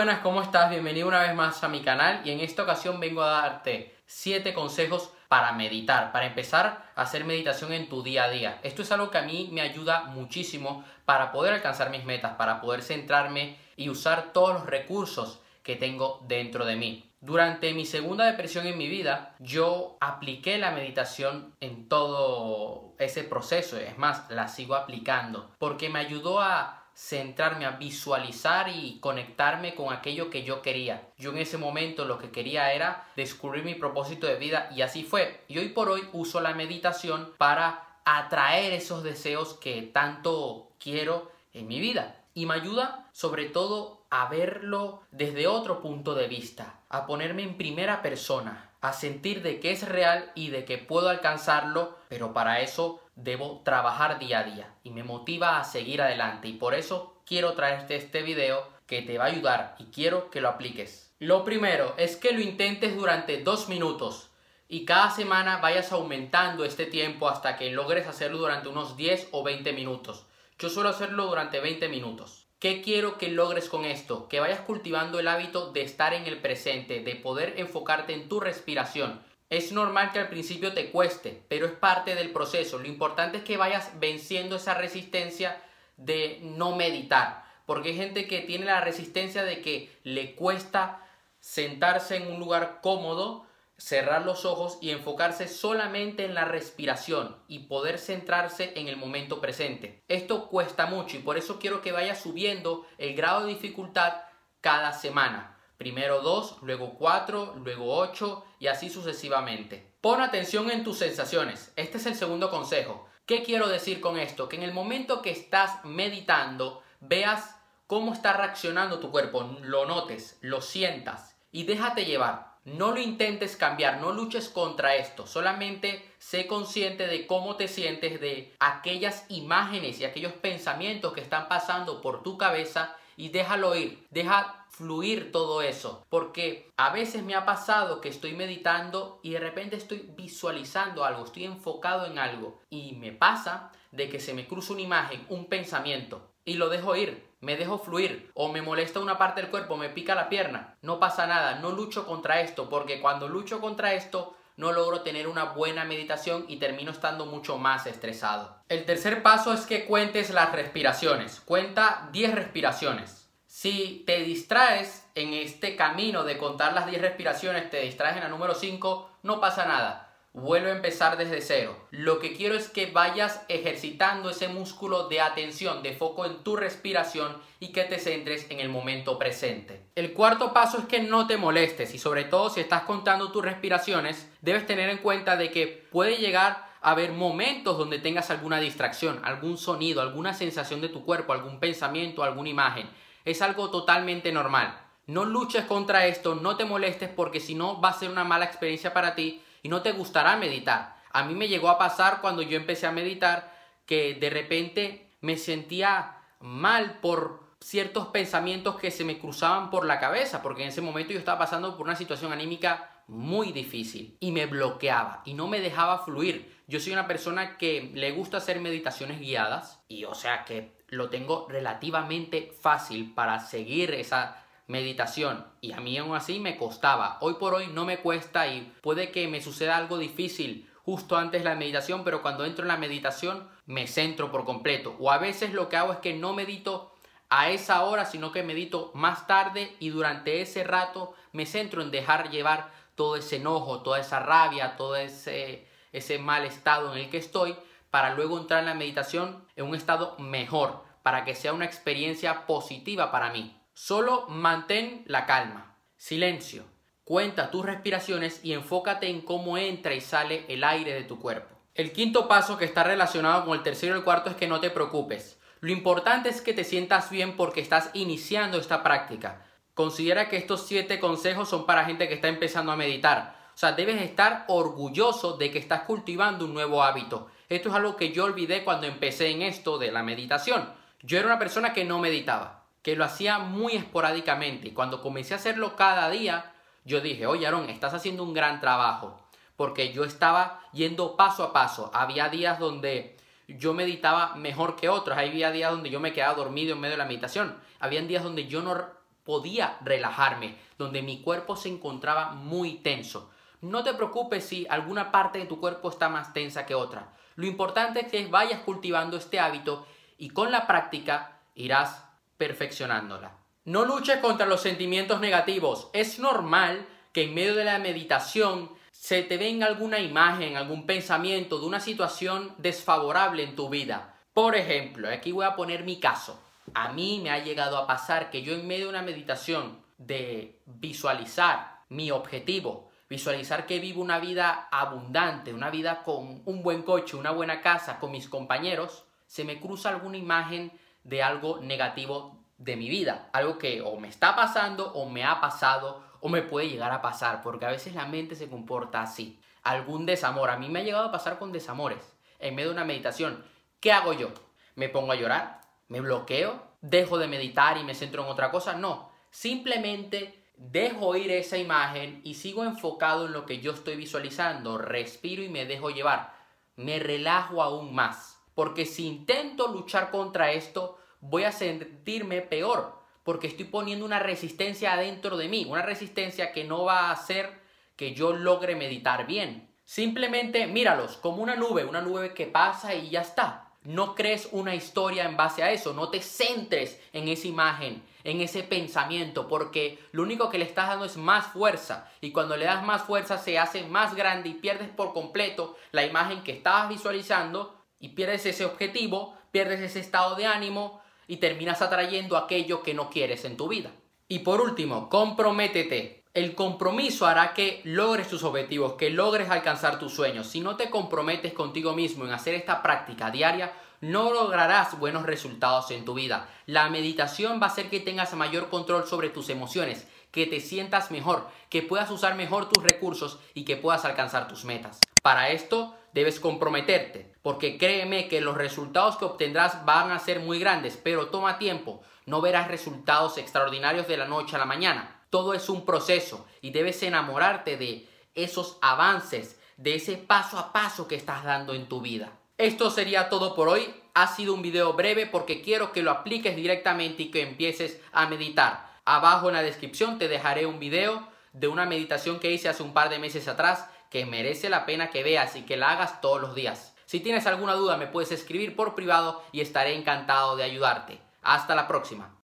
buenas, ¿cómo estás? Bienvenido una vez más a mi canal y en esta ocasión vengo a darte 7 consejos para meditar, para empezar a hacer meditación en tu día a día. Esto es algo que a mí me ayuda muchísimo para poder alcanzar mis metas, para poder centrarme y usar todos los recursos que tengo dentro de mí. Durante mi segunda depresión en mi vida, yo apliqué la meditación en todo ese proceso, es más, la sigo aplicando, porque me ayudó a centrarme a visualizar y conectarme con aquello que yo quería. Yo en ese momento lo que quería era descubrir mi propósito de vida y así fue. Y hoy por hoy uso la meditación para atraer esos deseos que tanto quiero en mi vida. Y me ayuda sobre todo a verlo desde otro punto de vista, a ponerme en primera persona, a sentir de que es real y de que puedo alcanzarlo, pero para eso debo trabajar día a día y me motiva a seguir adelante y por eso quiero traerte este video que te va a ayudar y quiero que lo apliques. Lo primero es que lo intentes durante dos minutos y cada semana vayas aumentando este tiempo hasta que logres hacerlo durante unos 10 o 20 minutos. Yo suelo hacerlo durante 20 minutos. ¿Qué quiero que logres con esto? Que vayas cultivando el hábito de estar en el presente, de poder enfocarte en tu respiración, es normal que al principio te cueste, pero es parte del proceso. Lo importante es que vayas venciendo esa resistencia de no meditar, porque hay gente que tiene la resistencia de que le cuesta sentarse en un lugar cómodo, cerrar los ojos y enfocarse solamente en la respiración y poder centrarse en el momento presente. Esto cuesta mucho y por eso quiero que vayas subiendo el grado de dificultad cada semana. Primero 2, luego 4, luego 8 y así sucesivamente. Pon atención en tus sensaciones. Este es el segundo consejo. ¿Qué quiero decir con esto? Que en el momento que estás meditando, veas cómo está reaccionando tu cuerpo, lo notes, lo sientas y déjate llevar. No lo intentes cambiar, no luches contra esto, solamente sé consciente de cómo te sientes, de aquellas imágenes y aquellos pensamientos que están pasando por tu cabeza y déjalo ir, deja fluir todo eso. Porque a veces me ha pasado que estoy meditando y de repente estoy visualizando algo, estoy enfocado en algo. Y me pasa de que se me cruza una imagen, un pensamiento, y lo dejo ir, me dejo fluir, o me molesta una parte del cuerpo, me pica la pierna. No pasa nada, no lucho contra esto, porque cuando lucho contra esto, no logro tener una buena meditación y termino estando mucho más estresado. El tercer paso es que cuentes las respiraciones. Cuenta 10 respiraciones. Si te distraes en este camino de contar las 10 respiraciones, te distraes en la número 5, no pasa nada. Vuelve a empezar desde cero. Lo que quiero es que vayas ejercitando ese músculo de atención, de foco en tu respiración y que te centres en el momento presente. El cuarto paso es que no te molestes y sobre todo si estás contando tus respiraciones, debes tener en cuenta de que puede llegar a haber momentos donde tengas alguna distracción, algún sonido, alguna sensación de tu cuerpo, algún pensamiento, alguna imagen es algo totalmente normal. No luches contra esto, no te molestes porque si no va a ser una mala experiencia para ti y no te gustará meditar. A mí me llegó a pasar cuando yo empecé a meditar que de repente me sentía mal por ciertos pensamientos que se me cruzaban por la cabeza, porque en ese momento yo estaba pasando por una situación anímica muy difícil y me bloqueaba y no me dejaba fluir. Yo soy una persona que le gusta hacer meditaciones guiadas y o sea que lo tengo relativamente fácil para seguir esa meditación y a mí aún así me costaba. Hoy por hoy no me cuesta y puede que me suceda algo difícil justo antes de la meditación, pero cuando entro en la meditación me centro por completo. O a veces lo que hago es que no medito a esa hora, sino que medito más tarde y durante ese rato me centro en dejar llevar todo ese enojo, toda esa rabia, todo ese, ese mal estado en el que estoy para luego entrar en la meditación en un estado mejor, para que sea una experiencia positiva para mí. Solo mantén la calma, silencio, cuenta tus respiraciones y enfócate en cómo entra y sale el aire de tu cuerpo. El quinto paso que está relacionado con el tercero y el cuarto es que no te preocupes. Lo importante es que te sientas bien porque estás iniciando esta práctica. Considera que estos siete consejos son para gente que está empezando a meditar. O sea, debes estar orgulloso de que estás cultivando un nuevo hábito. Esto es algo que yo olvidé cuando empecé en esto de la meditación. Yo era una persona que no meditaba, que lo hacía muy esporádicamente y cuando comencé a hacerlo cada día, yo dije, oye Aaron, estás haciendo un gran trabajo, porque yo estaba yendo paso a paso. Había días donde yo meditaba mejor que otros, había días donde yo me quedaba dormido en medio de la meditación, habían días donde yo no podía relajarme, donde mi cuerpo se encontraba muy tenso. No te preocupes si alguna parte de tu cuerpo está más tensa que otra. Lo importante es que vayas cultivando este hábito y con la práctica irás perfeccionándola. No luches contra los sentimientos negativos. Es normal que en medio de la meditación se te venga alguna imagen, algún pensamiento de una situación desfavorable en tu vida. Por ejemplo, aquí voy a poner mi caso. A mí me ha llegado a pasar que yo en medio de una meditación de visualizar mi objetivo, visualizar que vivo una vida abundante, una vida con un buen coche, una buena casa, con mis compañeros, se me cruza alguna imagen de algo negativo de mi vida, algo que o me está pasando o me ha pasado o me puede llegar a pasar, porque a veces la mente se comporta así. Algún desamor, a mí me ha llegado a pasar con desamores en medio de una meditación. ¿Qué hago yo? ¿Me pongo a llorar? ¿Me bloqueo? ¿Dejo de meditar y me centro en otra cosa? No, simplemente dejo ir esa imagen y sigo enfocado en lo que yo estoy visualizando, respiro y me dejo llevar. Me relajo aún más, porque si intento luchar contra esto, voy a sentirme peor, porque estoy poniendo una resistencia adentro de mí, una resistencia que no va a hacer que yo logre meditar bien. Simplemente míralos como una nube, una nube que pasa y ya está. No crees una historia en base a eso, no te centres en esa imagen, en ese pensamiento, porque lo único que le estás dando es más fuerza y cuando le das más fuerza se hace más grande y pierdes por completo la imagen que estabas visualizando y pierdes ese objetivo, pierdes ese estado de ánimo, y terminas atrayendo aquello que no quieres en tu vida. Y por último, comprométete. El compromiso hará que logres tus objetivos, que logres alcanzar tus sueños. Si no te comprometes contigo mismo en hacer esta práctica diaria, no lograrás buenos resultados en tu vida. La meditación va a hacer que tengas mayor control sobre tus emociones, que te sientas mejor, que puedas usar mejor tus recursos y que puedas alcanzar tus metas. Para esto debes comprometerte, porque créeme que los resultados que obtendrás van a ser muy grandes, pero toma tiempo, no verás resultados extraordinarios de la noche a la mañana. Todo es un proceso y debes enamorarte de esos avances, de ese paso a paso que estás dando en tu vida. Esto sería todo por hoy. Ha sido un video breve porque quiero que lo apliques directamente y que empieces a meditar. Abajo en la descripción te dejaré un video de una meditación que hice hace un par de meses atrás que merece la pena que veas y que la hagas todos los días. Si tienes alguna duda me puedes escribir por privado y estaré encantado de ayudarte. Hasta la próxima.